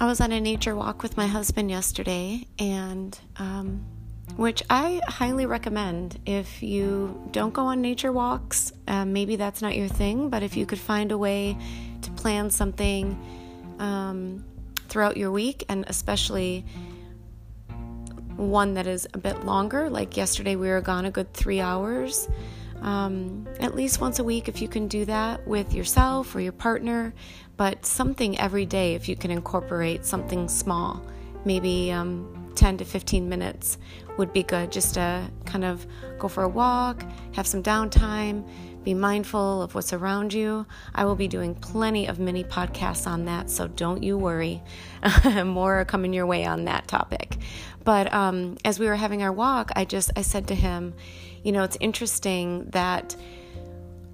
I was on a nature walk with my husband yesterday, and um, which I highly recommend. If you don't go on nature walks, uh, maybe that's not your thing, but if you could find a way to plan something um, throughout your week, and especially one that is a bit longer, like yesterday we were gone a good three hours. Um, at least once a week, if you can do that with yourself or your partner, but something every day if you can incorporate something small, maybe um, 10 to 15 minutes would be good just to kind of go for a walk, have some downtime, be mindful of what's around you. I will be doing plenty of mini podcasts on that, so don't you worry. More are coming your way on that topic. But um, as we were having our walk, I just I said to him, you know, it's interesting that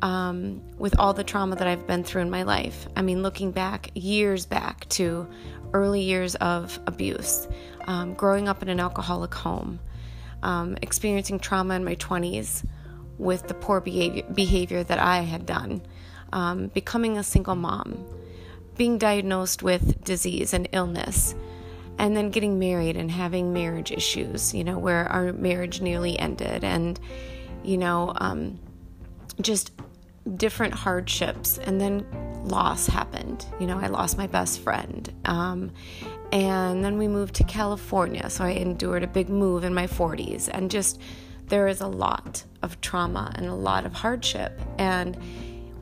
um, with all the trauma that I've been through in my life. I mean, looking back, years back to early years of abuse, um, growing up in an alcoholic home, um, experiencing trauma in my 20s with the poor behavior, behavior that I had done, um, becoming a single mom, being diagnosed with disease and illness. And then getting married and having marriage issues, you know, where our marriage nearly ended, and, you know, um, just different hardships and then loss happened. You know i lost my best friend um, and then we moved to california so i endured a big move in my 40s and just there is a lot of trauma and a lot of hardship. And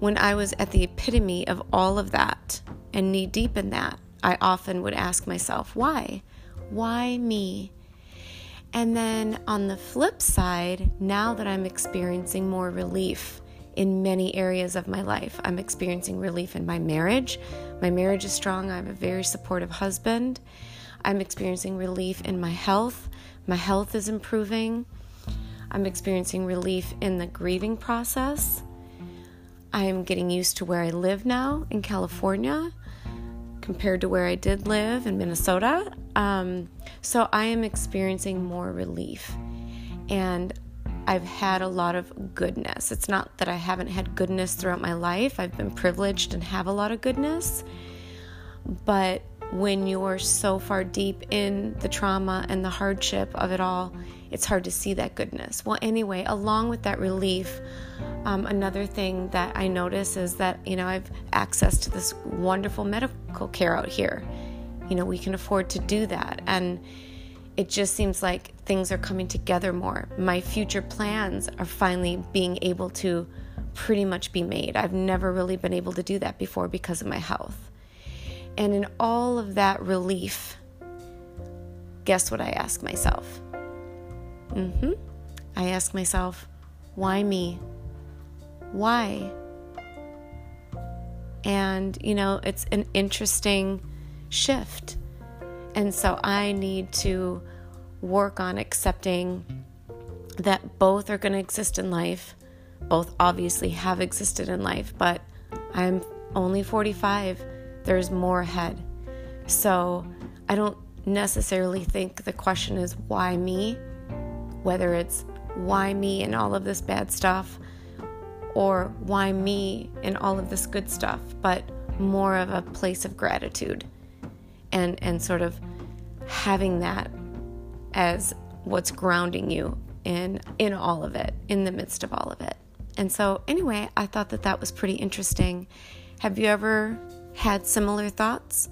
when i was at the epitome of all of that and knee deep in that i often would ask myself why why me and then on the flip side now that i'm experiencing more relief in many areas of my life. I'm experiencing relief in my marriage. My marriage is strong. I have a very supportive husband. I'm experiencing relief in my health. My health is improving. I'm experiencing relief in the grieving process. I am getting used to where I live now in California compared to where I did live in Minnesota. Um, so I am experiencing more relief. And I've had a lot of goodness. It's not that I haven't had goodness throughout my life, I've been privileged and have a lot of goodness. But when you're so far deep in the trauma and the hardship of it all, it's hard to see that goodness. Well, anyway, along with that relief, um, another thing that I notice is that, you know, I've access to this wonderful medical care out here. You know, we can afford to do that. And it just seems like things are coming together more. My future plans are finally being able to pretty much be made. I've never really been able to do that before because of my health. And in all of that relief, guess what I ask myself? Mm hmm. I ask myself, why me? Why? And you know, it's an interesting shift and so I need to work on accepting that both are going to exist in life. Both obviously have existed in life, but I'm only 45. There's more ahead. So I don't necessarily think the question is why me, whether it's why me and all of this bad stuff or why me and all of this good stuff, but more of a place of gratitude and and sort of having that as what's grounding you in in all of it in the midst of all of it. And so anyway i thought that that was pretty interesting. Have you ever had similar thoughts